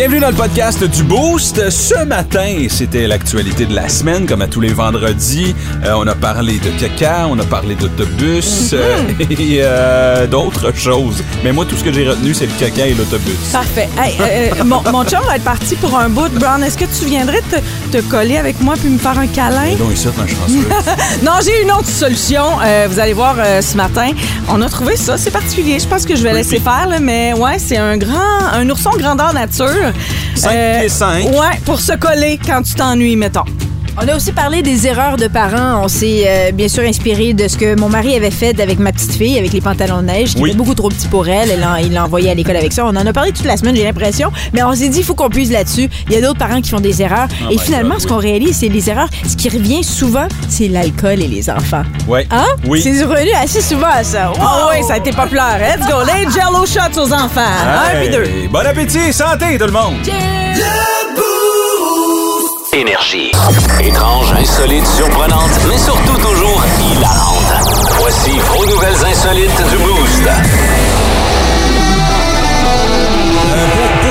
Bienvenue dans le podcast du Boost. Ce matin, c'était l'actualité de la semaine, comme à tous les vendredis. Euh, on a parlé de caca, on a parlé d'autobus euh, et euh, d'autres choses. Mais moi, tout ce que j'ai retenu, c'est le caca et l'autobus. Parfait. Hey, mon, mon chum va être parti pour un bout. Brown, est-ce que tu viendrais te, te coller avec moi puis me faire un câlin? Donc, ici, chance. Non, j'ai une autre solution. Vous allez voir ce matin. On a trouvé ça. C'est particulier. Je pense que je vais laisser faire, là, mais ouais, c'est un grand, un ourson grandeur nature. 5 pieds 5. Ouais, pour se coller quand tu t'ennuies, mettons. On a aussi parlé des erreurs de parents. On s'est euh, bien sûr inspiré de ce que mon mari avait fait avec ma petite fille, avec les pantalons de neige, qui Oui. étaient beaucoup trop petits pour elle. elle en- il l'a envoyé à l'école avec ça. On en a parlé toute la semaine, j'ai l'impression. Mais on s'est dit, il faut qu'on puise là-dessus. Il y a d'autres parents qui font des erreurs. et my finalement, God, ce qu'on réalise, c'est les erreurs. Ce qui revient souvent, c'est l'alcool et les enfants. Ouais. Hein? Oui. C'est revenu assez souvent, ça. Ah oui, ça a été populaire. Let's go. Les jello shots aux enfants. Un puis deux. Hey, Bon appétit, santé tout le monde. Énergie. Étrange, insolite, surprenante, mais surtout toujours hilarante. Voici vos nouvelles insolites du Boost.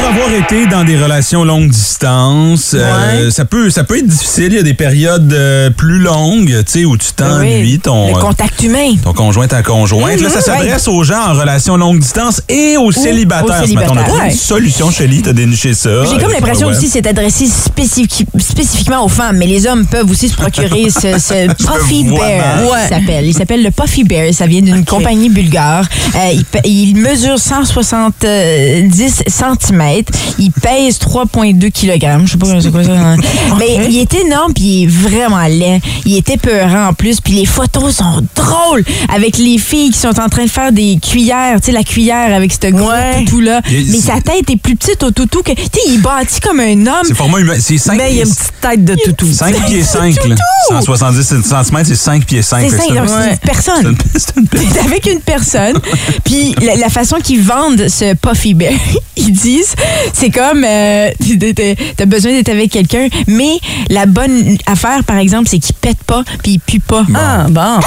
Avoir été dans des relations longue distance, euh, ça peut ça peut être difficile. Il y a des périodes euh, plus longues, tu sais, où tu t'ennuies ton Le euh, contact humain. ton conjoint ta conjointe. Là, ça s'adresse aux gens en relation longue distance et aux célibataires. ce matin. On a célibataires. trouvé Ouais. une solution, Shelly, t'as déniché ça. J'ai comme l'impression aussi que c'est adressé spécifi- spécifiquement aux femmes, mais les hommes peuvent aussi se procurer ce, ce Puffy Bear. Il s'appelle. Il s'appelle le Puffy Bear. Ça vient d'une compagnie bulgare. Euh, il, il mesure 170 cm. Il pèse 3,2 kg. Je sais pas c'est quoi ça. hein. Mais il est énorme puis il est vraiment laid. Il est épeurant en plus. Puis les photos sont drôles avec les filles qui sont en train de faire des cuillères. Tu sais, la cuillère avec ce gros Ouais. toutou-là. Mais sa tête est plus petite au toutou que. Tu sais, il est bâti comme un homme. C'est format humain. C'est 5 Mais il y a une petite tête de toutou. 5 pieds 5. Là. 170 cm, c'est 5 pieds 5. C'est ça, c'est- une personne. une- c'est une personne. C'est avec une personne. Puis la, la façon qu'ils vendent ce Puffy Bear, ils disent, c'est comme euh, t'as besoin d'être avec quelqu'un, mais la bonne affaire, par exemple, c'est qu'il pète pas puis il pue pas. Ah, bon.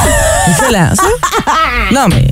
Excellent, ça. Non, mais.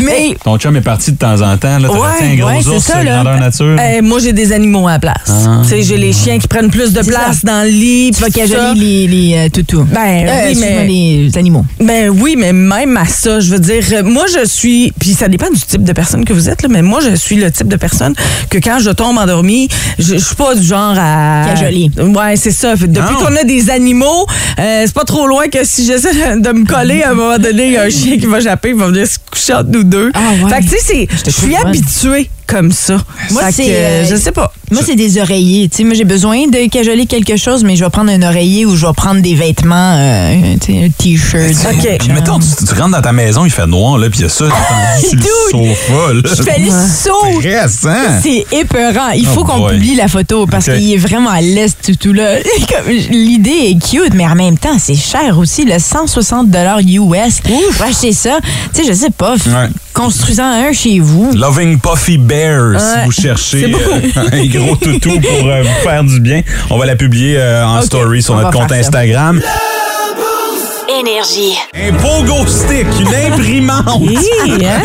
Mais Ton chum est parti de temps en temps. Là, Ouais, t'as un gros ouais, c'est ours ça, là. nature. Moi, j'ai des animaux à la place. Ah. Tu sais, j'ai les chiens qui prennent plus de place ça. dans le lit. tu vas les, les euh, toutous. Ben, Euh, oui, mais. les animaux. Ben oui, mais même à ça, je veux dire, moi je suis, puis ça dépend du type de personne que vous êtes, là, mais moi je suis le type de personne que quand je tombe endormie, je, je suis pas du genre à... Cajoler. Ouais, c'est ça. Fait, depuis qu'on a des animaux, euh, c'est pas trop loin que si j'essaie de, de me coller, à un moment donné, il y a un chien qui va japper, il va venir se coucher entre nous deux. Ah ouais. Fait que tu sais, c'est- je suis habituée comme ça. Moi, c'est, euh, euh, je sais pas. Moi, c'est des oreillers. Tu sais, moi, j'ai besoin de cajoler quelque chose, mais je vais prendre un oreiller ou je vais prendre des vêtements, euh, un t-shirt. OK. Mettons, tu, tu rentres dans ta maison, il fait noir, là, puis il y a ça tendu sur le sofa. Là. Je fais le saut. Récent. C'est épeurant. Il faut Oh qu'on boy. publie la photo parce qu'il est vraiment à l'est tout, tout là. L'idée est cute, mais en même temps, c'est cher aussi. Le 160 US. Pour acheter ça, tu sais, je sais pas. Ouais. Construisant un chez vous. Loving Puffy Bear, si vous cherchez euh, un gros toutou pour euh, vous faire du bien. On va la publier euh, en story sur on notre compte ça. Énergie. Un pogo stick, une imprimante. Hi, hein?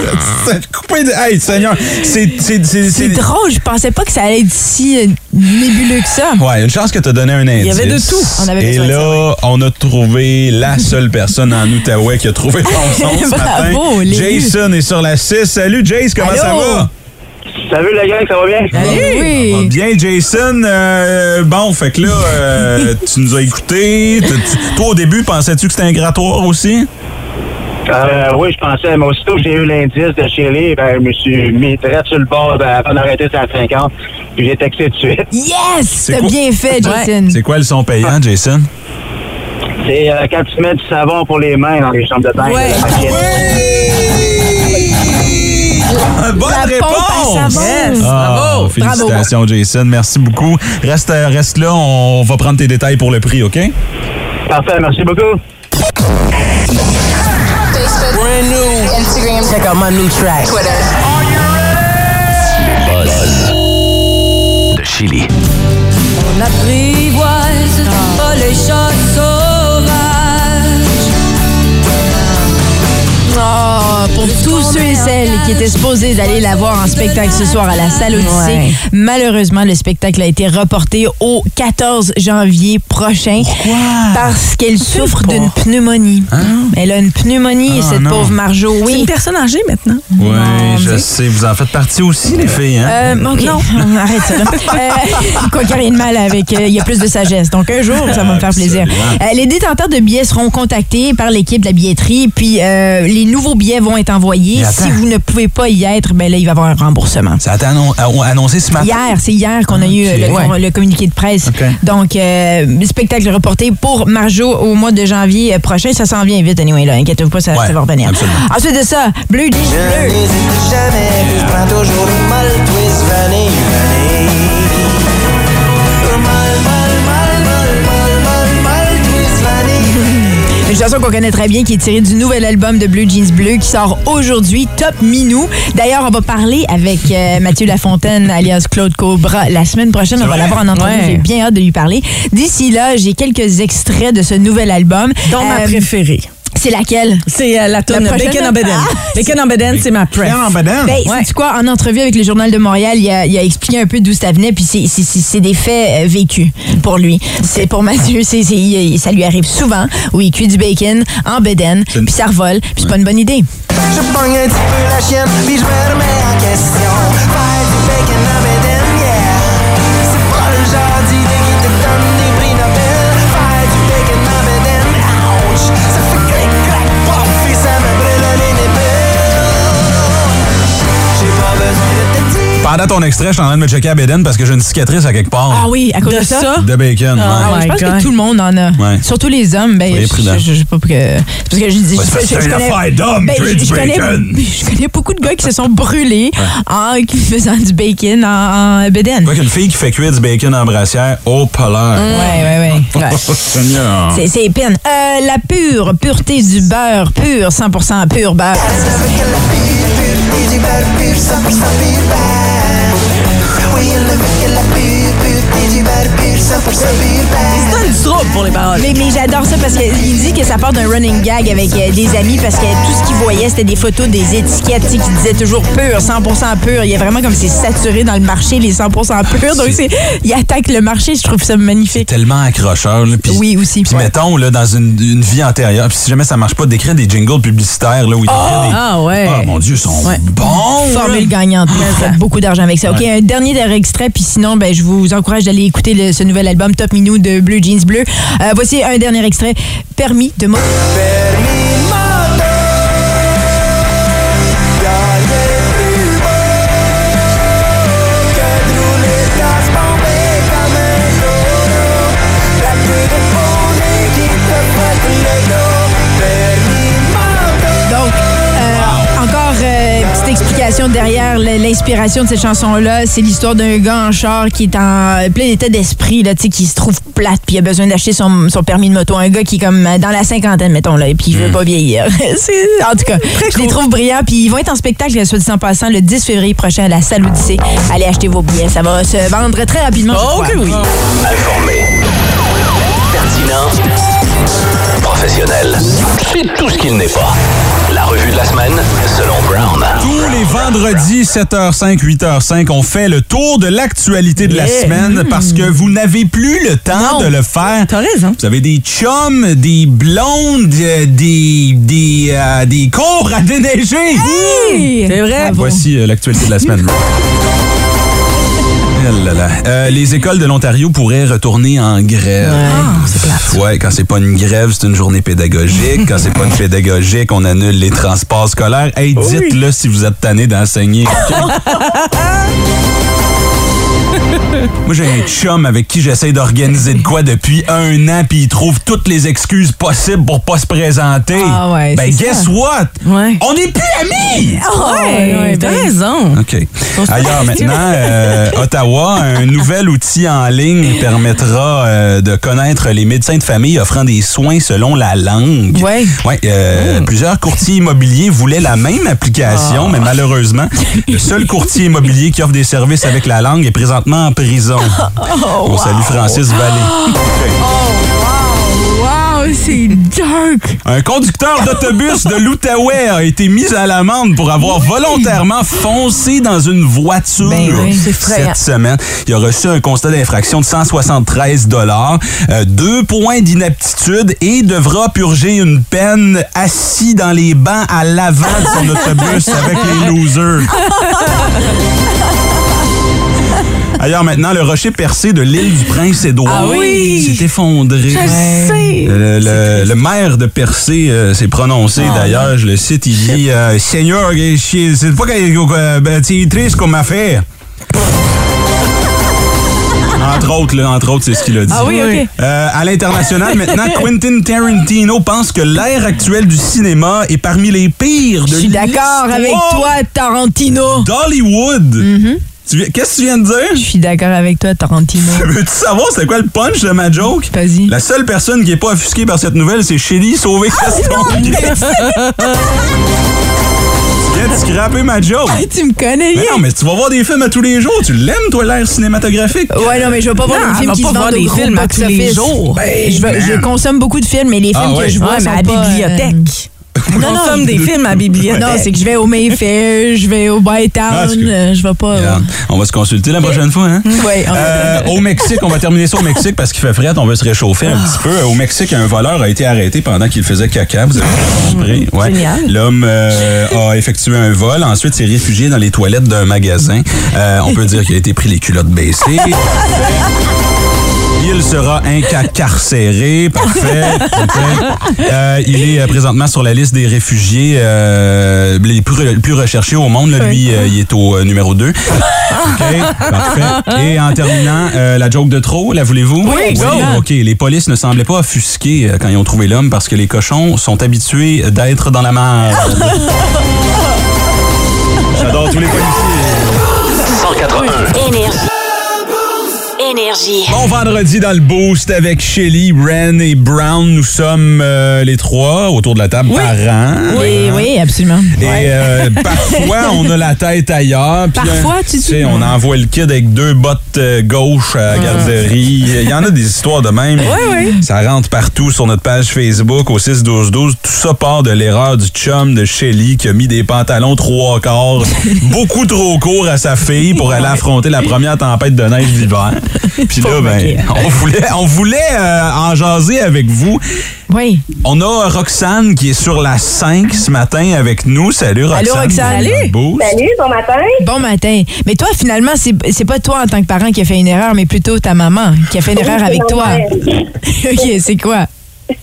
C'est coupé de... Hey, Seigneur, c'est... c'est- c'est- C'est c'est- drôle, je pensais pas que ça allait être si euh, nébuleux que ça. Ouais, une chance que tu as donné un indice. y avait de tout. On avait Et là, on a trouvé la seule personne en Outaouais qui a trouvé son son ce Bravo, matin. les Jason est sur la 6. Salut, Jace, comment Allô? ça va? Salut la gang, ça va bien? Ça va Oui. Bien, Jason. Euh, bon, fait que là, euh, tu nous as écoutés. Toi, au début, pensais-tu que c'était un grattoir aussi? Euh, oui, je pensais, mais aussitôt que j'ai eu l'indice de Shelley, ben, je me suis mis très sur le bord ben, avant d'arrêter à 50, puis j'ai texté tout de suite. Yes! T'as bien fait, Jason. C'est quoi le son payant, Jason? C'est euh, quand tu mets du savon pour les mains dans les chambres de bain. Ouais. Bonne La pompe à réponse! Yes. Ah, Bravo. félicitations, Jason. Merci beaucoup. Reste, reste là, on va prendre tes détails pour le prix, OK? Parfait, merci beaucoup. Brand new. Instagram. Check out my new track. Twitter. De Chili. On apprivoise pas les chansons celle qui était supposée d'aller la voir en spectacle ce soir à la salle Odyssée. Ouais. Malheureusement, le spectacle a été reporté au 14 janvier prochain parce qu'elle souffre d'une pneumonie. Elle a une pneumonie, Ah, cette non. pauvre Marjo. C'est Oui. une personne âgée maintenant. Oui, Non, je sais. Vous en faites partie aussi, les filles, hein? Euh, OK. Arrête ça. Euh, quoi qu'il n'y a rien de mal avec. euh, Il y a plus de sagesse. Donc, un jour, ça va me faire plaisir. Euh, les détenteurs de billets seront contactés par l'équipe de la billetterie. Puis, euh, les nouveaux billets vont Mais attends. Si vous ne pouvez pas y être, ben là, il va y avoir un remboursement. Ça a été annon- a- annoncé ce matin? Hier, c'est hier qu'on a eu euh, le, communiqué de presse. Donc, euh, le spectacle reporté pour Marjo au mois de janvier euh, prochain. Ça s'en vient vite, anyway, là. Inquiétez-vous pas, ça, Ouais, ça va revenir. absolument. Ensuite de ça, Bleu Je Bleu. n'hésite jamais, puis je prends toujours twist, vanille, vanille. Chanson qu'on connaît très bien qui est tirée du nouvel album de Blue Jeans Bleu qui sort aujourd'hui, Top Minou. D'ailleurs, on va parler avec euh, Mathieu Lafontaine, alias Claude Cobra, la semaine prochaine. On va l'avoir en entrevue. Ouais. J'ai bien hâte de lui parler. D'ici là, j'ai quelques extraits de ce nouvel album. Dont ma Euh, préférée. C'est laquelle? C'est euh, la prochaine? Bacon en Beden. Ah, Bacon en Beden, c'est ma pref. Ben, Ouais. sais-tu quoi? En entrevue avec le Journal de Montréal, il a, il a expliqué un peu d'où ça venait, puis c'est- des faits euh, vécus pour lui. C'est pour Mathieu, il- ça lui arrive souvent où il cuit du bacon en une- puis ça revole, puis c'est pas une bonne idée. Je pogne un petit peu la chienne, puis je me remets en question. Faire du bacon à Beden, Pendant ton extrait, je suis en train de me checker à Beden parce que j'ai une cicatrice à quelque part. Ah oui, à cause de, De ça? ça? De bacon, Ah ouais. je pense God. que tout le monde en a. Ouais. Surtout les hommes. Ben, Soyez je, prudents. je, je sais pas que. C'est parce que je dis. Ouais, c'est parce que c'est une affaire d'homme, ben, je, je connais, je connais beaucoup de gars qui se sont brûlés en faisant du bacon en, en bedaine. Quoi qu'une fille qui fait cuire du bacon en brassière, au polaire. Ouais, ouais, ouais. ouais. Seigneur. C'est- épine. Euh, la pure pureté du beurre, pur, 100% pur beurre. Ça fait que la pure, pureté du beurre pur, 100% pur beurre. C'est du trouble pour les paroles. Mais, mais j'adore ça parce qu'il dit que ça part d'un running gag avec euh, des amis parce que tout ce qu'il voyait, c'était des photos des étiquettes tu sais, qui disaient toujours pur, 100% pur. Il y a vraiment comme c'est saturé dans le marché, les 100% pur. Donc, c'est, il attaque le marché. Je trouve ça magnifique. Tellement accrocheur. Là, Oui, aussi. Puis Ouais. mettons, là, dans une, une vie antérieure, puis si jamais ça marche pas, d'écrire des jingles publicitaires, là, où il des... Ah ouais. Ah, mon Dieu, ils sont Ouais. bons! Formule gagnante. Beaucoup d'argent avec ça. OK, un dernier extrait, puis sinon, ben, je vous encourage d'aller écouter ce nouvel album Top Minou de Blue Jeans Bleu. Euh, voici un dernier extrait. Permis de moto. Permis l'inspiration de cette chanson-là. C'est l'histoire d'un gars en char qui est en plein état d'esprit, là, tu sais, qui se trouve plate, puis il a besoin d'acheter son, son permis de moto. Un gars qui est comme euh, dans la cinquantaine, mettons, là, et puis il veut pas vieillir. C'est- en tout cas, je les trouve brillants, puis ils vont être en spectacle, soit dit en passant, le 10 février prochain à la Salle Odyssée. Allez acheter vos billets, ça va se vendre très rapidement. Oh que oui. Informé. Pertinent. Professionnel. C'est tout ce qu'il n'est pas. La revue de la semaine, selon Brown. Tous les vendredis, 7h05, 8h05, on fait le tour de l'actualité de la Yeah. semaine parce que vous n'avez plus le temps Non. de le faire. T'as raison. Vous avez des chums, des blondes, euh, des, des, euh, des cours à déneiger. C'est vrai. Voici euh, l'actualité de la semaine. Là là. Euh, les écoles de l'Ontario pourraient retourner en grève. c'est plate. Ouais, quand c'est pas une grève, c'est une journée pédagogique. Quand c'est pas une pédagogique, on annule les transports scolaires. Hey, dites-le si vous êtes tanné d'enseigner. Moi, j'ai un chum avec qui j'essaie d'organiser de quoi depuis un an, puis il trouve toutes les excuses possibles pour pas se présenter. Ah ouais, ben, guess ça. what? Ouais. On n'est plus amis! Ouais, ouais, t'as ben- raison. OK. Ailleurs maintenant, euh, Ottawa, un nouvel outil en ligne permettra euh, de connaître les médecins de famille offrant des soins selon la langue. Ouais. Ouais, euh, Plusieurs courtiers immobiliers voulaient la même application, mais malheureusement, le seul courtier immobilier qui offre des services avec la langue est présentement en prison. On salue Francis Vallée. Wow, c'est dark Un conducteur d'autobus de l'Outaouais a été mis à l'amende pour avoir volontairement foncé dans une voiture Ben oui, c'est cette semaine. Il a reçu un constat d'infraction de 173 dollars, deux points d'inaptitude et devra purger une peine assis dans les bancs à l'avant de son autobus avec les losers. Ailleurs maintenant, le rocher percé de l'île du Prince-Édouard Ah oui! s'est effondré. Je sais. Le, le- le maire de Percé euh, s'est prononcé d'ailleurs, je le cite, il dit euh, Seigneur, eh, c'est pas que euh, ben, c'est triste comme affaire. Entre autres, là, entre autres, c'est ce qu'il a dit. Ah oui. Euh, à l'international, maintenant, Quentin Tarantino pense que l'ère actuelle du cinéma est parmi les pires de Je suis d'accord avec toi, Tarantino. d'Hollywood. Viens- Qu'est-ce que tu viens de dire? Je suis d'accord avec toi, Tarantino. Veux-tu savoir c'est quoi le punch de ma joke? Vas-y. La seule personne qui est pas offusquée par cette nouvelle, c'est Shelly Sauvé Caston. tu viens de scraper ma joke. tu me connais, Mais non, mais tu vas voir des films à tous les jours. Tu l'aimes, toi, l'air cinématographique? Ouais, non, mais je vais pas voir Non, elle films va qui pas se voir vendent des films à tous les jours. Ben, je, man. consomme beaucoup de films, mais les Ah films ouais. que je vois Ouais, sont à la euh, bibliothèque. On Non, non, consomme des films à bibliothèque. Non, c'est que je vais au Mayfair, je vais au Ah, Bytown, c'est que- euh, je vais pas. On va se consulter la prochaine fois, hein? Ouais, on- Euh, au Mexique, on va terminer ça au Mexique parce qu'il fait frais, on veut se réchauffer un petit peu. Au Mexique, un voleur a été arrêté pendant qu'il faisait caca. Vous avez compris? Ouais. Génial. L'homme euh, a effectué un vol. Ensuite, s'est réfugié dans les toilettes d'un magasin. Euh, on peut dire qu'il a été pris les culottes baissées. Il sera incarcéré. Parfait. Euh, il est euh, présentement sur la liste des réfugiés euh, les plus, recherchés au monde. là. Lui, euh, il est au euh, numéro 2. OK, parfait. Et en terminant, euh, la joke de trop, la voulez-vous? Oui, go. OK. Les polices ne semblaient pas offusqués euh, quand ils ont trouvé l'homme parce que les cochons sont habitués d'être dans la mer. J'adore tous les policiers. 181. Énergie. Énergie. Bon vendredi dans le boost avec Shelly, Ren et Brown. Nous sommes euh, les trois autour de la table parents. Oui, oui, absolument. Et euh, parfois, on a la tête ailleurs. Parfois, euh, tu dis? sais, on envoie le kid avec deux bottes euh, gauches à la garderie. Il y en a des histoires de même. Ça rentre partout sur notre page Facebook au 6-12-12. Tout ça part de l'erreur du chum de Shelly qui a mis des pantalons trois quarts beaucoup trop courts à sa fille pour aller affronter la première tempête de neige d'hiver. Puis là, ben, on voulait, on voulait euh, en jaser avec vous. Oui. On a Roxane qui est sur la 5 ce matin avec nous. Salut Roxane. Allô, Roxane. Boost. Salut, bon matin. Bon matin. Mais toi, finalement, c'est c'est pas toi en tant que parent qui a fait une erreur, mais plutôt ta maman qui a fait une erreur avec toi. OK, c'est quoi?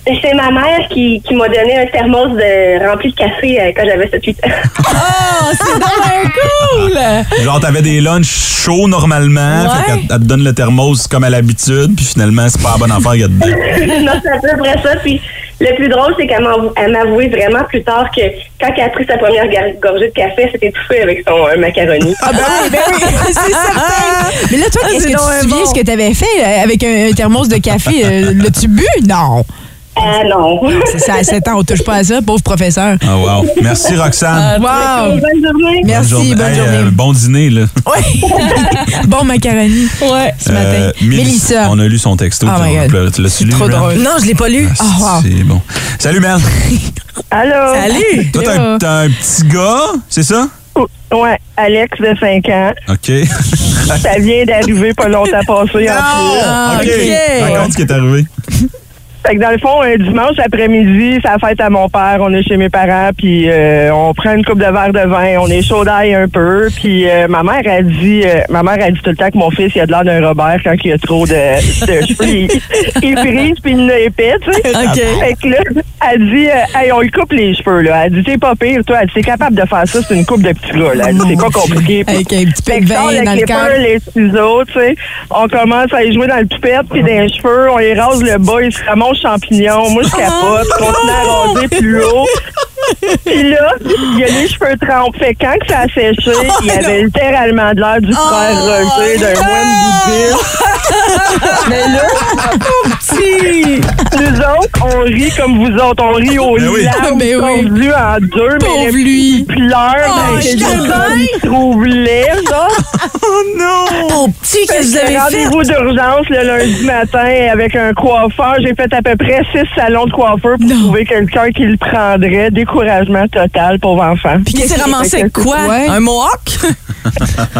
C'est ma mère qui, qui m'a donné un thermos de, rempli de café euh, quand j'avais 7-8 ans. Oh, c'est donc cool! Genre, t'avais des lunchs chauds normalement. Ouais. Fait qu'elle elle te donne le thermos comme à l'habitude. Puis finalement, c'est pas la bonne affaire qu'il y a dedans. non, c'est à peu près ça. Puis le plus drôle, c'est qu'elle elle m'avouait vraiment plus tard que quand elle a pris sa première gorgée de café, elle s'est étouffée avec son euh, macaroni. Ah ben oui, ben oui, c'est certain. Mais là, toi, Ah, est-ce que tu te souviens bon. ce que tu avais fait euh, avec un, un thermos de café? Euh, L'as-tu bu? Non. Ah non. C'est ça, à 7 ans, on touche pas à ça, pauvre professeur. Ah, wow. Merci Roxane. Wow! Bonne journée. Merci, bonne Hey, journée. euh, bon dîner, là. Ouais. bon macaroni. Ouais. Ce matin. Euh, Mélis- Mélissa. On a lu son texto. Oh my on God. pleure. Tu l'as-tu C'est lu, trop drôle. Non, je l'ai pas lu. Oh, wow. C'est bon. Salut, Mel. Allô? Salut. Toi, t'as un- t'as un petit gars, c'est ça? Ouais, Alex de 5 ans. OK. Ça vient d'arriver pas longtemps passé en plus. Ah, OK. OK. Raconte ce qui est arrivé. Fait que dans le fond, un dimanche après-midi, c'est la fête à mon père. On est chez mes parents, puis euh, on prend une coupe de verre de vin, on est chaud d'ail un peu. Puis euh, ma mère a dit, euh, ma mère a dit tout le temps que mon fils il a de l'air d'un Robert quand il a trop de, de cheveux. Il, il frise puis il en a épais, tu sais. OK. Fait que là, elle dit, euh, hey, on lui coupe les cheveux là. Elle dit, c'est pas pire, toi. Elle dit, c'est capable de faire ça, c'est une coupe de petits gars. Là. Elle dit, c'est pas compliqué. Avec un petit vin dans le clipper, cœur. les ciseaux, tu sais. On commence à y jouer dans le toupette puis dans les cheveux. On y rase le bas, il se ramasse champignon. Moi, je capote. Oh, continue à raser plus haut. Puis là, il y a les cheveux trempés. Fait que quand que ça a séché, Oh, il avait littéralement de l'air du frère Roger, d'un moine bouddhiste. Mais là, nous nous autres, on rit comme vous autres. On rit aux Ben oui. larmes Ben oui. tendues en deux. Pauvre mais lui. petit pleure, Oh, ben, je me trouve laid, là. Oh non! Mon petit, Fait que vous avez fait? Rendez-vous d'urgence le lundi matin avec un coiffeur. J'ai fait à peu près six salons de coiffeur pour trouver quelqu'un qui le prendrait. Découragement total, pauvre enfant. Puis il s'est ramassé avec quoi? Ouais. Un mohawk?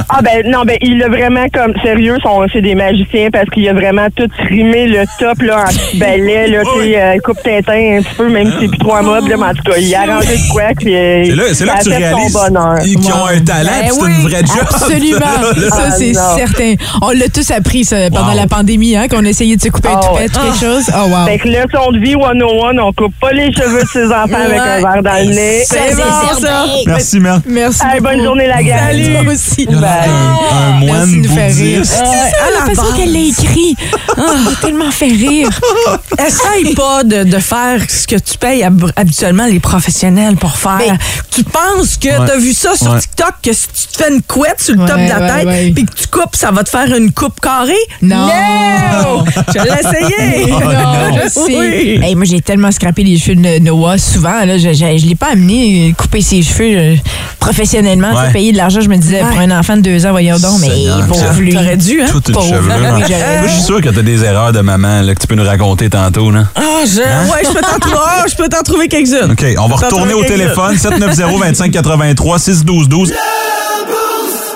Ah ben non, ben il a vraiment comme sérieux, sont c'est des magiciens parce qu'il a vraiment tout trimé le top là en petit balai, là, tu sais, euh, coupe Tintin un petit peu, même si c'est plus trop meuble, là, mais en tout cas, il a arrangé de quoi, puis C'est là, c'est là que tu réalises bonheur. qu'ils ont un talent, Ben puis c'est oui, une vraie job. Absolument. Ça, Ah, c'est certain. On l'a tous appris ça, pendant Wow. la pandémie, hein, qu'on essayait de se couper un Ah, toupette ou quelque chose. Oh, wow. Fait que leçon de vie 101, on coupe pas les cheveux de ses enfants avec un verre dans le nez. C'est bon, ça. Merci, Mel. Merci. Bonne journée, la gang. Salut. Toi aussi. Il un Merci moine de nous faire rire. bouddhiste. C'est ça, à la façon qu'elle l'a écrit. Ah, m'a tellement fait rire. Essaye pas de, de faire ce que tu payes hab- habituellement les professionnels pour faire. Mais- tu penses que Ouais. t'as vu ça sur Ouais. TikTok, que si tu te fais une couette sur le top de la ouais, tête, ouais. puis que tu coupes, ça va te faire une coupe carrée? Non. Non! Je l'ai essayé! Non, je sais. Oui. Hey, moi, j'ai tellement scrappé les cheveux de Noah souvent. Là, je ne l'ai pas amené euh, couper ses cheveux euh, professionnellement. Ouais. Payer de l'argent, je me disais, Ouais. pour un enfant de deux ans, voyons donc, mais pauvre lui. T'aurais dû, hein? Tout le Pauvre. cheveu. là. Oui, j'aurais Moi, je suis sûr que t'as des erreurs de maman là, que tu peux nous raconter tantôt. Là. Ah, je, ouais, je peux t'en trouver, ah, je peux t'en trouver quelques-unes. OK, on va Je retourner au trouver quelques-unes. téléphone 790-2583 612-12.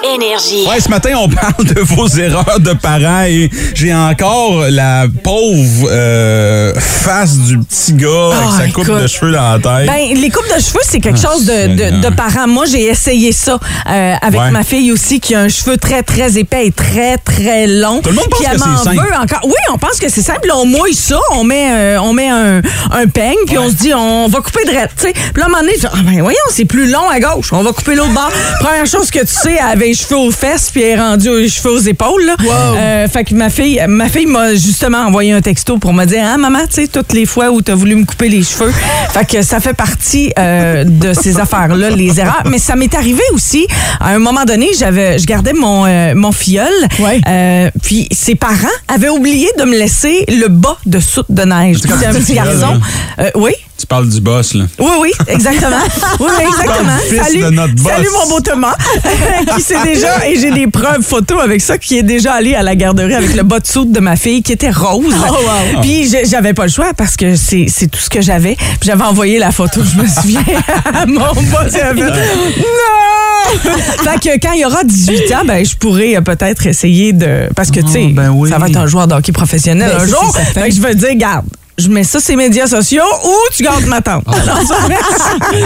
Énergie. Ouais, ce matin, on parle de vos erreurs de parents et j'ai encore la pauvre euh, face du petit gars avec Ah, sa coupe écoute. de cheveux dans la tête. Ben, les coupes de cheveux, c'est quelque Ah, chose de, de, Seigneur. de parent. Moi, j'ai essayé ça euh, avec Ouais. ma fille aussi, qui a un cheveu très, très épais et très, très long. Tout le monde pense Puis que m'en c'est simple. veut encore. Oui, on pense que c'est simple. Là, on mouille ça, on met, euh, on met un, un peigne, puis on se dit, on va couper de tu sais. Puis là, à un moment donné, je dis, ah, ben, voyons, c'est plus long à gauche. On va couper l'autre bord. Première chose que tu sais, elle avait les cheveux aux fesses, puis elle est rendue aux cheveux aux épaules. Là. Euh, fait que ma fille, ma fille m'a justement envoyé un texto pour me dire, ah, maman, tu sais, toutes les fois où tu as voulu me couper les cheveux. Fait que ça fait partie euh, de ces affaires-là, les erreurs. Mais ça m'est arrivé aussi. À un moment donné, j'avais, je gardais mon, euh, mon filleul. Ouais. Puis ses parents avaient oublié de me laisser le bas de soute de neige. C'est un petit garçon. Oui. Tu parles du boss, là. Oui, oui, exactement. Oui, oui, exactement. Fils Salut, de notre boss. salut mon beau Thomas, qui sait déjà, et j'ai des preuves photos avec ça, qui est déjà allé à la garderie avec le bas de soute de ma fille, qui était rose. Puis j'ai- j'avais pas le choix parce que c'est c'est tout ce que j'avais. Puis j'avais envoyé la photo, je me souviens, à mon boss. il avait fait, non! fait que quand il y aura 18 ans, ben, je pourrais euh, peut-être essayer de. Parce que, tu sais, ben oui. ça va être un joueur de hockey professionnel Ben, un jour. Fait que je vais dire, garde. Je mets ça sur les médias sociaux ou tu gardes ma tante. Alors, ça-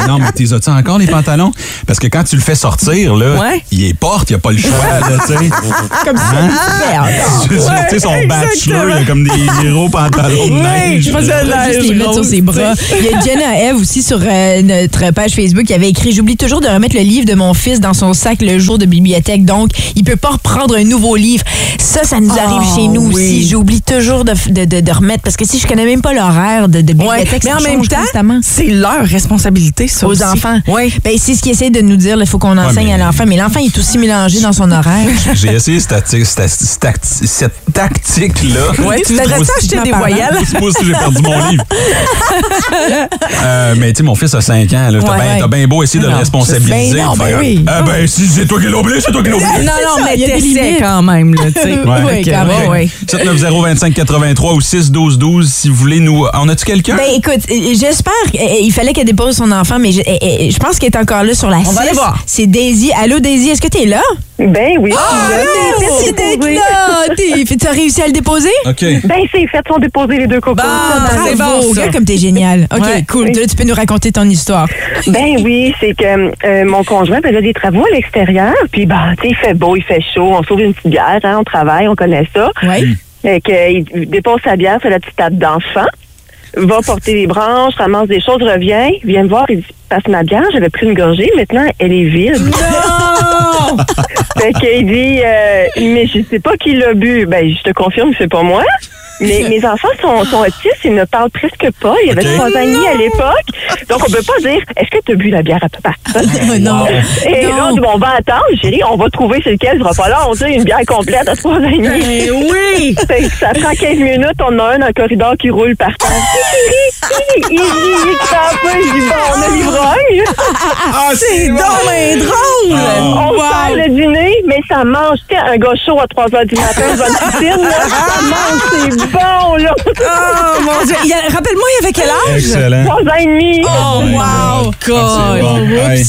non, mais t'es as-tu encore les pantalons? Parce que quand tu le fais sortir, là, Ouais. il est porte, il a pas le choix, là, tu sais. Comme ça. Hein? Tu sais, son bachelor, il a comme des gros pantalons de Oui, neige. je faisais juste les mettre sur ses bras. Il y a Jenna Eve aussi sur euh, notre page Facebook qui avait écrit J'oublie toujours de remettre le livre de mon fils dans son sac le jour de bibliothèque, donc il peut pas reprendre un nouveau livre. Ça, ça nous arrive Oh, chez nous oui. aussi. J'oublie toujours de, de, de- de remettre parce que si je connais même pas l'horaire de, de Ouais, bibliothèque, mais ça en même temps, c'est leur responsabilité, ça aux aussi. enfants. Oui. Ben, c'est ce qu'ils essaient de nous dire. Il faut qu'on enseigne mais- à l'enfant. Mais l'enfant est aussi mélangé dans son horaire. J'ai essayé cette, tacti- cette, cette tacti- cette tactique-là. Ouais, tu aussi- acheter des voyelles? Moi aussi, j'ai perdu mon livre. Euh, mais tu sais, mon fils a 5 ans. T'as Ouais, bien ouais. t'as bien beau essayer de le responsabiliser. ben non, ben oui. Ah ben, si c'est toi qui l'as oublié, c'est toi qui l'as oublié. Non, non, mais t'essaies quand même, là. Ouais. Oui, quand même. ouais, ouais. 790-2583 ou 612-12 si vous voulez nous... En as-tu quelqu'un? Ben écoute, euh, j'espère qu'il fallait qu'elle dépose son enfant, mais je, euh, euh, je pense qu'elle est encore là sur la 6. va aller voir. C'est Daisy. Allô Daisy, est-ce que t'es là? Ben oui. Merci d'être là. T'es- Tu as réussi à le déposer? OK. Ben c'est fait, sont déposés les deux copains. Bon, c'est bon, regarde comme t'es génial. OK, Ouais. cool. Là, tu peux nous raconter ton histoire. Ben oui, c'est que euh, mon conjoint faisait des travaux à l'extérieur, puis ben, tu sais, il fait beau, il fait chaud, on sauve une petite bière, hein, on travaille, on connaît ça. Oui. Fait euh, il dépose sa bière sur la petite table d'enfant, va porter les branches, ramasse des choses, revient, vient me voir, il dit passe ma bière, j'avais pris une gorgée, maintenant elle est vide. Non! fait qu'il dit euh, mais je sais pas qui l'a bu. Ben je te confirme, c'est pas moi. Mais mes enfants sont, sont autistes, ils ne parlent presque pas. Il y avait trois ans et demi à l'époque. Donc, on peut pas dire, est-ce que tu as bu la bière à papa? non. Et Non. là, on dit, bon, on va attendre, chérie, on va trouver c'est lequel, ce sera pas là. On dit une bière complète à trois demi. Eh oui! Ça prend 15 minutes, on a un dans le corridor qui roule par terre. Il il- il est crampé, je dis, bon, on a l'ivrogne. Ah, C'est bien drôle! On Wow. sert le dîner, mais ça mange. Tu sais, un gars chaud à 3 h du matin, une piscine, là, ça mange, c'est bon, là. Oh mon Dieu! Il Rappelle-moi, il avait quel âge? Excellent. 3 ans et demi. Oh, wow! Ah, God! bon. Hey.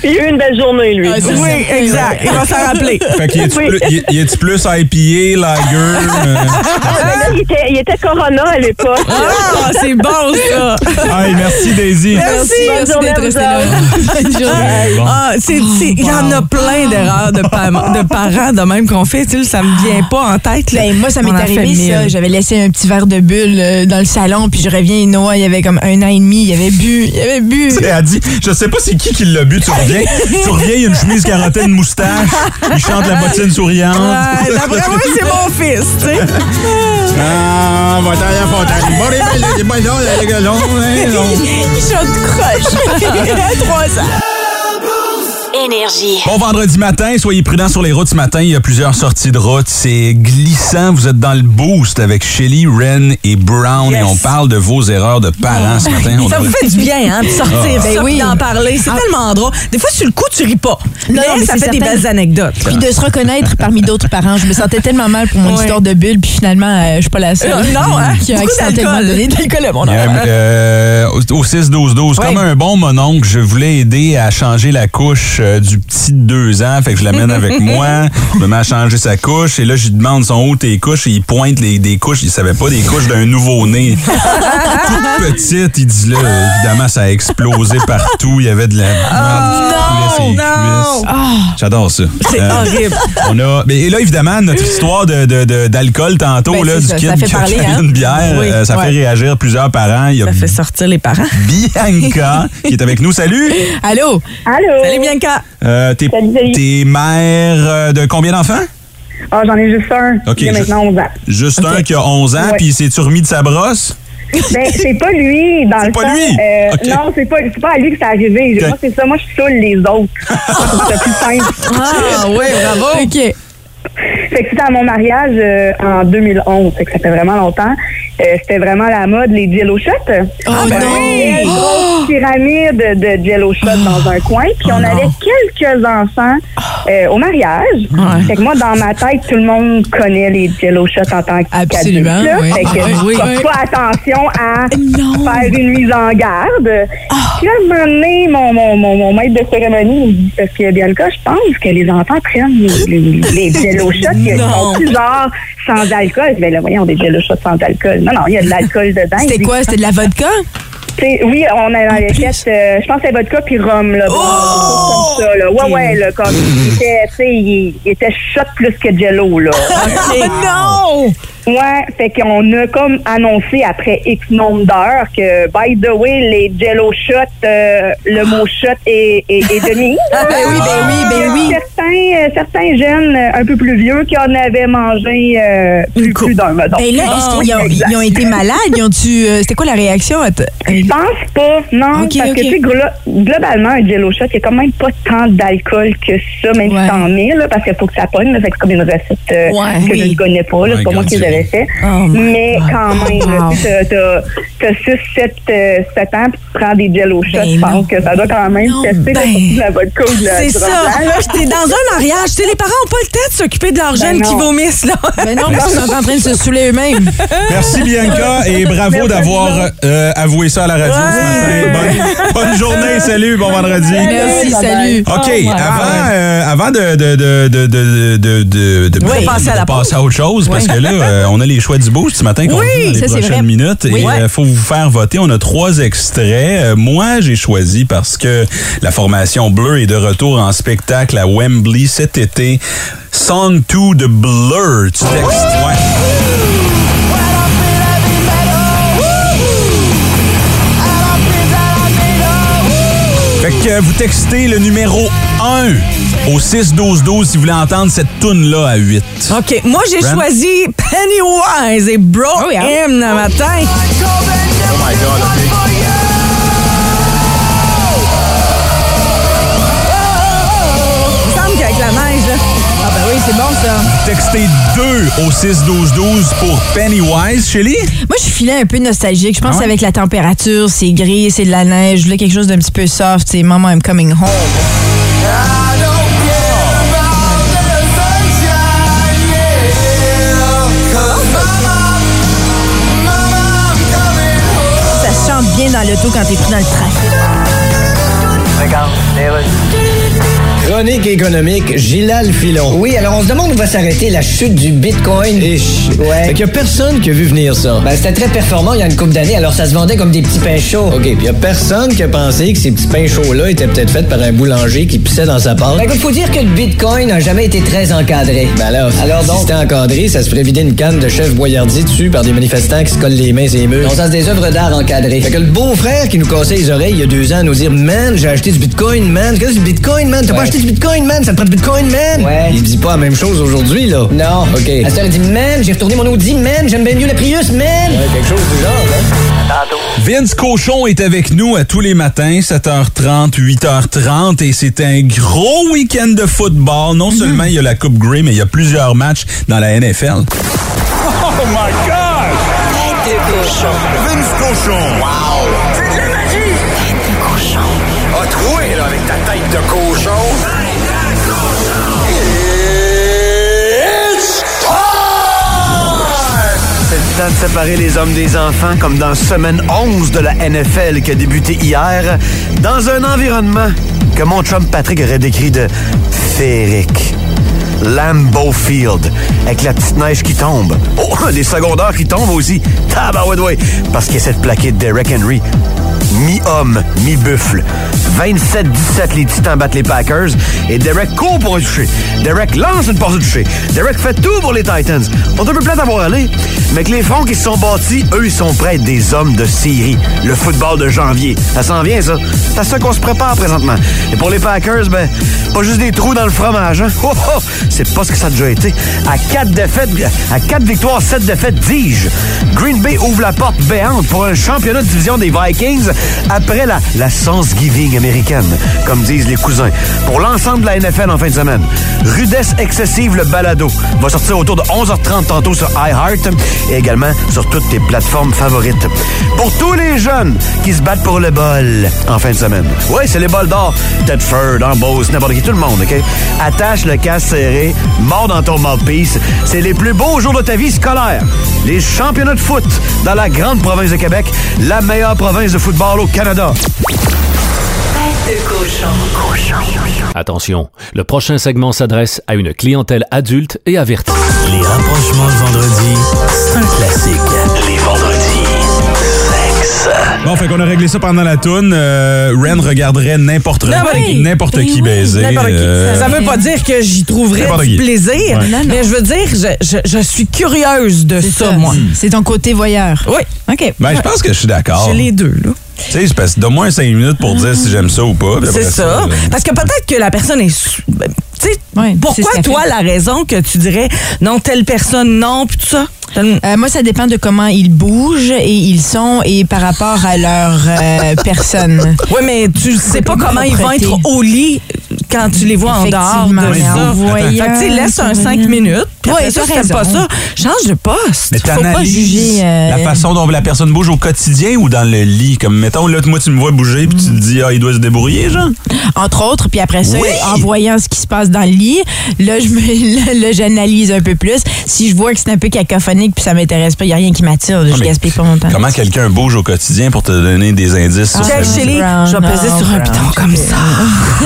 Qu'il a eu une belle journée, lui. Ah, Oui, ça. exact. Il va s'en rappeler. Fait qu'il est-tu Oui. plus, il- il est-tu plus IPA, lager? euh? Ah, ben là, il était, il était Corona à l'époque. Ah, c'est bon, ça! Merci Daisy. Merci! Merci d'être à resté vous là. Bon. Ah, il y en a plein d'erreurs de, pa- de parents de même qu'on fait. Tu sais, ça me vient pas en tête. là. Ben, moi, ça m'est arrivé, ça. J'avais laissé un petit verre de bulle euh, dans le salon, puis je reviens, et Noah, il avait comme un an et demi, il avait bu, il avait bu. Elle a dit, je sais pas c'est qui qui l'a bu, tu reviens, tu reviens, il y a une chemise carottée, une moustache, il chante la bottine souriante. Ouais, d'après moi, c'est mon fils, tu sais. Ah, va t'en la les belles, Il chante croche. à trois ans. Énergie. Bon vendredi matin, soyez prudents sur les routes ce matin. Il y a plusieurs sorties de route. C'est glissant. Vous êtes dans le boost avec Shelly, Ren et Brown Yes. et on parle de vos erreurs de parents ce matin. On Ça vous fait du bien, hein, de sortir Ah. ça, Ben oui. d'en parler. C'est tellement drôle. Des fois, sur le coup, tu ris pas. Non, mais, non, mais ça fait des belles anecdotes. Puis de se reconnaître parmi d'autres parents. Je me sentais tellement mal pour mon Ouais. histoire de bulle, puis finalement, euh, je suis pas la seule. Euh, non, hein? Qui a accidentellement donné de l'alcool à mon Euh, enfant. euh, au au 6-12-12, comme un bon mononcle, je voulais aider à changer la couche euh, du petit de deux ans. Fait que je l'amène avec moi. Je me mets à changer sa couche. Et là, je lui demande sont où tes couches. Et il pointe les, des couches. Il savait pas des couches d'un nouveau-né. Toute petite. Il dit là, évidemment, ça a explosé partout. Il y avait de la merde qui coulait ses non. cuisses. J'adore ça. C'est Euh, horrible. On a, mais- et là, évidemment, notre histoire de, de- de- d'alcool tantôt, Ben, là, du ça, kid ça fait qui a parler, fait hein? une bière, Oui, euh, ça ouais. fait réagir plusieurs parents. Il y a Ça fait sortir les parents. Bianca qui est avec nous. Salut! Allô? Allô? Salut, Bianca. Euh, t'es, mère euh, de combien d'enfants? Ah, j'en ai juste un. Ok, Il a maintenant 11 ans. Juste un qui a 11 ans, Ouais. puis il s'est remis de sa brosse? Ben, c'est pas lui, dans C'est le pas lui? Euh. Non, c'est pas, c'est pas à lui que c'est arrivé. Moi, c'est ça. Moi, je saoule les autres. c'est plus simple. Ah, oui, bravo. OK. Fait que c'était à mon mariage euh, en 2011. Fait que ça fait vraiment longtemps. Euh, c'était vraiment la mode, les jello shots. Oh ben, non! Une grosse pyramide de jello shots dans un coin. Puis on avait quelques enfants euh, au mariage. Fait que moi, dans ma tête, tout le monde connaît les jello shots en tant qu'adulte. Absolument, oui. Fait que Ah, oui, oui. pas attention à Non. faire une mise en garde. Ah. Puis là, à un moment donné, mon, mon, mon, mon maître de cérémonie me dit, parce que Bianca, je pense que les enfants prennent les, les, les jello shots qui Non. sont plus genre sans alcool. Ben là, voyons, des jello shots sans alcool. Non, non, il y a de l'alcool dedans. C'était quoi? C'était de la vodka? Oui, on avait fait, euh, je pense, que c'est vodka puis rhum, là. Oh! comme ça, là. Ouais, ouais, là, comme, il était, tu sais, il, il était shot plus que jello, là. non! Ouais, fait qu'on a comme annoncé après X nombre d'heures que, by the way, les jello shots, euh, le mot shot est, est, est de mise. Ben oui, ben oui, ben oui. Certains, euh, certains jeunes euh, un peu plus vieux qui en avaient mangé euh, plus, plus d'un, mettons. Ben là, est-ce qu'ils ont, ils ont été malades? Ils euh, C'était quoi la réaction? Je pense pas, non, parce que tu sais, glo- globalement, un jello shot, il n'y a quand même pas tant d'alcool que ça, même Ouais. si t'en mets, là, parce qu'il faut que ça pogne, là, fait que c'est comme une recette euh, Ouais, que oui. je ne connais pas, c'est pas moi qui l'avais Oh mais quand même, Wow. tu t'as 6, 7, 7 ans, puis tu prends des jello shots, Ben je non. pense que ça doit quand même Non, tester ben. la, la vodka ou de la C'est ça. là. T'es dans un mariage. Tu sais, les parents n'ont pas le temps de s'occuper de leurs Ben jeunes qui vomissent, là. Ben non, parce qu'ils sont en train de se saouler eux-mêmes. Merci Bianca et bravo d'avoir euh, avoué ça à la radio ce matin. Bonne, bonne journée, salut, bon vendredi. Merci, salut. OK, Oh my avant, euh, avant de, de, de, de, de, de, de, de- Oui. de passer à la passer à autre chose, parce que là, euh, on a les choix du boost ce matin qu'on Oui, dans les ça, prochaines minutes. Et il faut vous faire voter. On a trois extraits. Euh, moi, j'ai choisi parce que la formation Blur est de retour en spectacle à Wembley cet été. Song 2 de Blur. Tu textes, ouais. Fait que euh, vous textez le numéro 1 Au 6-12-12, si vous voulez entendre cette toune-là à 8. OK, moi, j'ai choisi Pennywise et Bro Oh, yeah. Him le matin. Oh my God, OK. Il me semble qu'avec la neige, là. Ah ben oui, c'est bon ça. Textez 2 au 6-12-12 pour Pennywise. Shelly? Moi, je suis filé un peu nostalgique. Je pense Ah ouais? avec la température, c'est gris, c'est de la neige. Je voulais quelque chose d'un petit peu soft. C'est Maman, I'm coming home. Ça dans l'auto quand t'es pris dans le trafic. Chronique économique, Gilal Filon. Oui, alors on se demande où va s'arrêter la chute du Bitcoin. Ish. Ouais. Fait qu'il y a personne qui a vu venir ça. Ben, c'était très performant il y a une couple d'années, alors ça se vendait comme des petits pains chauds. OK, puis il y a personne qui a pensé que ces petits pains chauds-là étaient peut-être faits par un boulanger qui pissait dans sa pâte. Ben, écoute, faut dire que le Bitcoin n'a jamais été très encadré. Ben alors, Alors si donc- c'était encadré, ça se ferait vider une canne de chef boyardier dessus par des manifestants qui se collent les mains et les murs. On sens des œuvres d'art encadrées. Fait que le beau-frère qui nous cassait les oreilles il y a deux ans nous dire Man, j'ai acheté du bitcoin, man. Qu'est-ce que c'est du bitcoin, man? T'as pas acheté du bitcoin, man? Ça te prend du bitcoin, man? Ouais. Il dit pas la même chose aujourd'hui, là. Non. OK. La sœur dit, man, j'ai retourné mon Audi, man, j'aime bien mieux la Prius, man. Ouais, quelque chose du genre, hein? Vince Cochon est avec nous à tous les matins, 7h30, 8h30, et c'est un gros week-end de football. Non seulement il y a la Coupe Grey, mais il y a plusieurs matchs dans la NFL. Oh my God! Tête de cochon. Vince cochon. Wow! C'est de la magie! Tête de cochon. A troué, là, avec ta tête de cochon. De séparer les hommes des enfants, comme dans semaine 11 de la NFL qui a débuté hier, dans un environnement que mon chum Patrick aurait décrit de féerique. Lambeau Field, avec la petite neige qui tombe. Oh, les secondaires qui tombent aussi. Tabarouette. Parce qu'il essaie de plaquer Derek Henry. Mi-homme, mi-buffle. 27-17, les Titans battent les Packers. Et Derek court pour un toucher. Derek lance une porte de toucher. Derek fait tout pour les Titans. On est un peu plate à aller. Mais que les fronts qui se sont bâtis, eux, ils sont prêts à être des hommes de série. Le football de janvier. Ça s'en vient, ça. C'est à ça qu'on se prépare présentement. Et pour les Packers, ben, pas juste des trous dans le fromage, hein. Oh, oh, c'est pas ce que ça a déjà été. À quatre défaites, à quatre victoires, sept défaites, dis-je. Green Bay ouvre la porte béante pour un championnat de division des Vikings après la, la Thanksgiving américaine, comme disent les cousins. Pour l'ensemble de la NFL en fin de semaine. Rudesse excessive, le balado va sortir autour de 11h30 tantôt sur iHeart et également sur toutes tes plateformes favorites. Pour tous les jeunes qui se battent pour le bol en fin de semaine. Oui, c'est les bols d'or. Tedford, Ambos, n'importe qui, tout le monde, OK? Attache le casque serré, mort dans ton mouthpiece. C'est les plus beaux jours de ta vie scolaire. Les championnats de foot dans la grande province de Québec, la meilleure province de football au Canada. Tête de cochon. Attention, le prochain segment s'adresse à une clientèle adulte et avertie. Les rapprochements de vendredi, c'est un classique. Les vendredis, sexe. Bon, fait qu'on a réglé ça pendant la toune. Euh, Ren regarderait n'importe N'importe qui. n'importe qui baiser. N'importe qui. euh, Ça veut pas dire que j'y trouverais du plaisir, Ouais. Non, non. mais je veux dire, je, je- je suis curieuse de ça, moi. C'est ton côté voyeur. Oui. OK. Ben, je pense que je suis d'accord. J'ai les deux, là. Tu sais, parce que donne-moi 5 minutes pour dire si j'aime ça ou pas. C'est ça. euh, Parce que peut-être que la personne est. Tu sais, pourquoi toi, fait. la raison que tu dirais non, telle personne, non, puis tout ça? Euh, moi, ça dépend de comment ils bougent et ils sont et par rapport à leur euh, personne. Oui, mais tu sais pas Comment ils vont être au lit quand tu les vois en dehors de ça. voyant, Fait que, tu sais, laisse un 5 minutes. Puis Ouais, ça, t'aimes pas ça, change de poste. Mais Faut pas juger, euh, la façon dont la personne bouge au quotidien ou dans le lit? Comme, mettons, là, moi, tu me vois bouger puis tu te dis, ah, il doit se débrouiller, genre. Entre autres, puis après ça, Oui. en voyant ce qui se passe dans le lit, là, je me, là, là, j'analyse un peu plus. Si je vois que c'est un peu cacophonique puis ça m'intéresse pas, il y a rien qui m'attire, je mais gaspille pas mon temps. Comment quelqu'un bouge au quotidien pour te donner des indices sur Jack vie? Shelley, je vais peser sur un piton comme ça.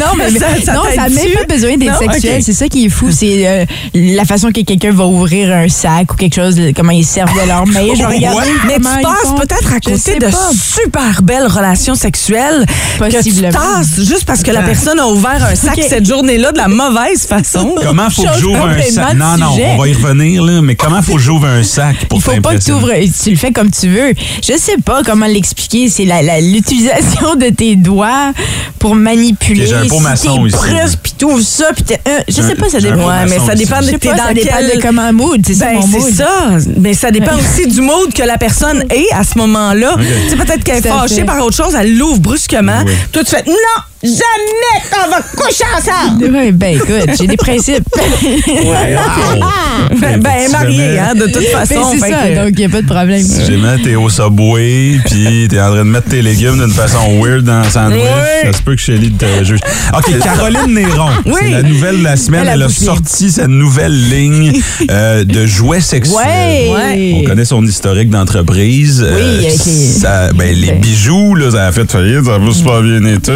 non, mais Ça- ça non, ça n'a même pas besoin d'être sexuel. C'est ça qui est fou. C'est euh, la façon que quelqu'un va ouvrir un sac ou quelque chose, comment ils servent de leur main. Je Ouais, mais tu passes peut-être à Je côté de super belles relations sexuelles que tu Possiblement. tasses juste parce que la personne a ouvert un sac Ok. cette journée-là de la mauvaise façon. Comment faut que j'ouvre un sac? Non, non, sujet. on va y revenir, là. Mais comment faut que j'ouvre un sac pour Il faut pas que tu ouvres, tu le fais comme tu veux. Je sais pas comment l'expliquer. C'est la- la- l'utilisation de tes doigts pour manipuler. J'ai un pot maçon ici, puis t'ouvres ça, puis euh, je sais pas, ça dépend. Ouais, mais ça dépend de sais t'es ça dépend de comment mood. C'est ça, Ben, mon mood. c'est ça. Mais ça dépend aussi du mood que la personne est à ce moment-là. Tu sais, peut-être qu'elle est fâchée par autre chose, elle l'ouvre brusquement. Toi, tu fais non, jamais qu'on va coucher ensemble. Ouais, ben écoute, j'ai des principes. ben, ben, mariée, hein, de toute Ben, façon. c'est ça, que- donc il n'y a pas de problème. Si jamais t'es au Subway, puis t'es en train de mettre tes légumes d'une façon weird dans le sandwich, Ouais. ça se peut que Shelly te juge. OK, Caroline Néron, Oui. c'est la nouvelle de la semaine. Elle a Elle a bouclé. sorti sa nouvelle ligne euh, de jouets sexuels. Ouais. On connaît son historique d'entreprise. Euh, Oui, ça- ben, les bijoux, là, ça a fait faillite, ça a pas super bien été.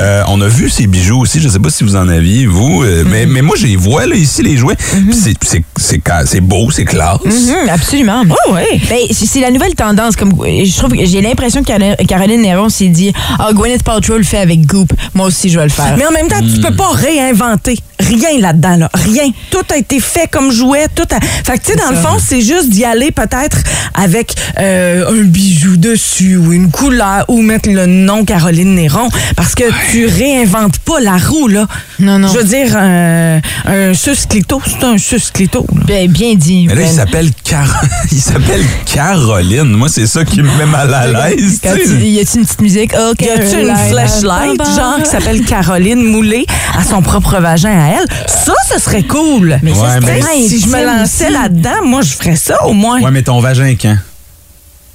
Euh, on a vu ces bijoux aussi, je sais pas si vous en aviez, vous, euh, mais, mais moi, je les vois, là, ici, les jouets. Puis c'est- c'est- c'est ca- c'est beau, c'est classe. Mhm, absolument. Oh, ouais. Ben, c'est la nouvelle tendance. Comme, je trouve que j'ai l'impression que Caroline Néron s'est dit Ah, Gwyneth Paltrow le fait avec Goop. Moi aussi, je vais le faire. Mais en même temps, tu peux pas réinventer rien là-dedans, là. Rien. Tout a été fait comme jouet. Tout a... Fait que, tu sais, dans le fond, c'est juste d'y aller peut-être avec euh, un bijou dessus ou une couleur ou mettre le nom Caroline Néron parce que tu réinventes pas la roue, là. Non, non. Je veux dire, un, un susclito, c'est un susclito. là. Ben, bien dit. Mais là, il Ben. s'appelle Car- il s'appelle Caroline. Moi, c'est ça qui me met mal à l'aise. Quand tu sais. tu- y a-tu une petite musique? OK. Y a-tu une flashlight, genre, qui s'appelle Caroline moulée à son propre vagin à Ça, ce serait cool. Mais ça, Ouais, mais- si je me lançais là-dedans, moi, je ferais ça au moins. Ouais, mais ton vagin quand?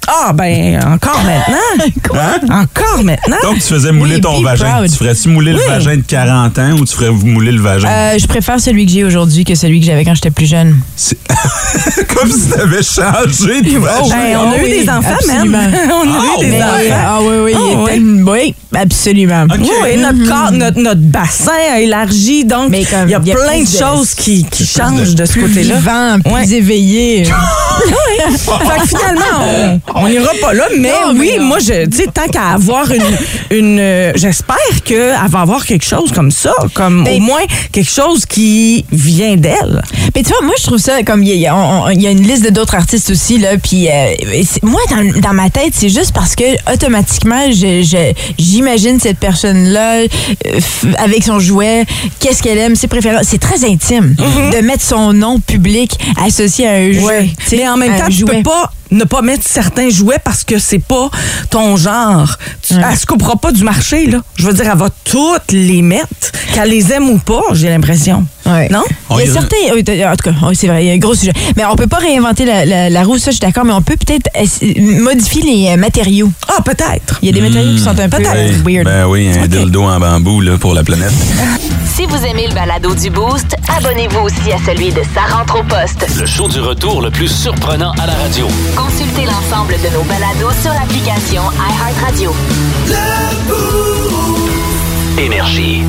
Ah, ben, encore maintenant. Hein? Encore maintenant. Donc, tu faisais mouler Oui, ton be vagin. proud. Tu ferais-tu mouler le Oui. vagin de 40 ans ou tu ferais mouler le vagin? Euh, je préfère celui que j'ai aujourd'hui que celui que j'avais quand j'étais plus jeune. C'est- Comme si t'avais changé de vagin. Ben, on a Ah eu oui, des enfants, absolument. même. on a Ah, eu des ouais. enfants. Ah oui, oui. Ah, oui. tellement- oui, absolument. OK. Oui, notre corps, notre, notre bassin a élargi, donc Mais il y a il y a plein de plus de- choses qui, qui plus changent de- de ce Plus côté-là. vivant, plus Ouais. éveillé. fait que finalement, on- n'ira pas là, mais Non, oui, moi, je, tu sais, tant qu'à avoir une, une euh, j'espère qu'elle va avoir quelque chose comme ça, comme Ben- au moins quelque chose qui vient d'elle. Mais tu vois, moi, je trouve ça comme il y, a- y une liste d'autres artistes aussi, là. Puis, euh, moi, dans, dans ma tête, c'est juste parce que automatiquement, j'imagine cette personne-là euh, avec son jouet, qu'est-ce qu'elle aime, ses préférences. C'est très intime de mettre son nom public associé à un jouet. tu sais, Mais en même temps, tu jouet. peux pas ne pas mettre certains jouets parce que c'est pas ton genre. Tu, Ouais. Elle se coupera pas du marché, là. Je veux dire, elle va toutes les mettre, qu'elle les aime ou pas, j'ai l'impression. Ouais. Non? On Il y a certains. oui, En tout cas, oui, c'est vrai, il y a un gros sujet. Mais on peut pas réinventer la, la- la roue, ça, je suis d'accord, mais on peut peut-être modifier les euh, matériaux. Ah, peut-être. Il y a des matériaux qui sont un peu Peut-être. weird. Ben oui, un dildo en bambou là, pour la planète. Si vous aimez le balado du Boost, abonnez-vous aussi à celui de Sa rentre au poste. Le show du retour le plus surprenant à la radio. Consultez l'ensemble de nos balados sur l'application iHeartRadio. Énergie.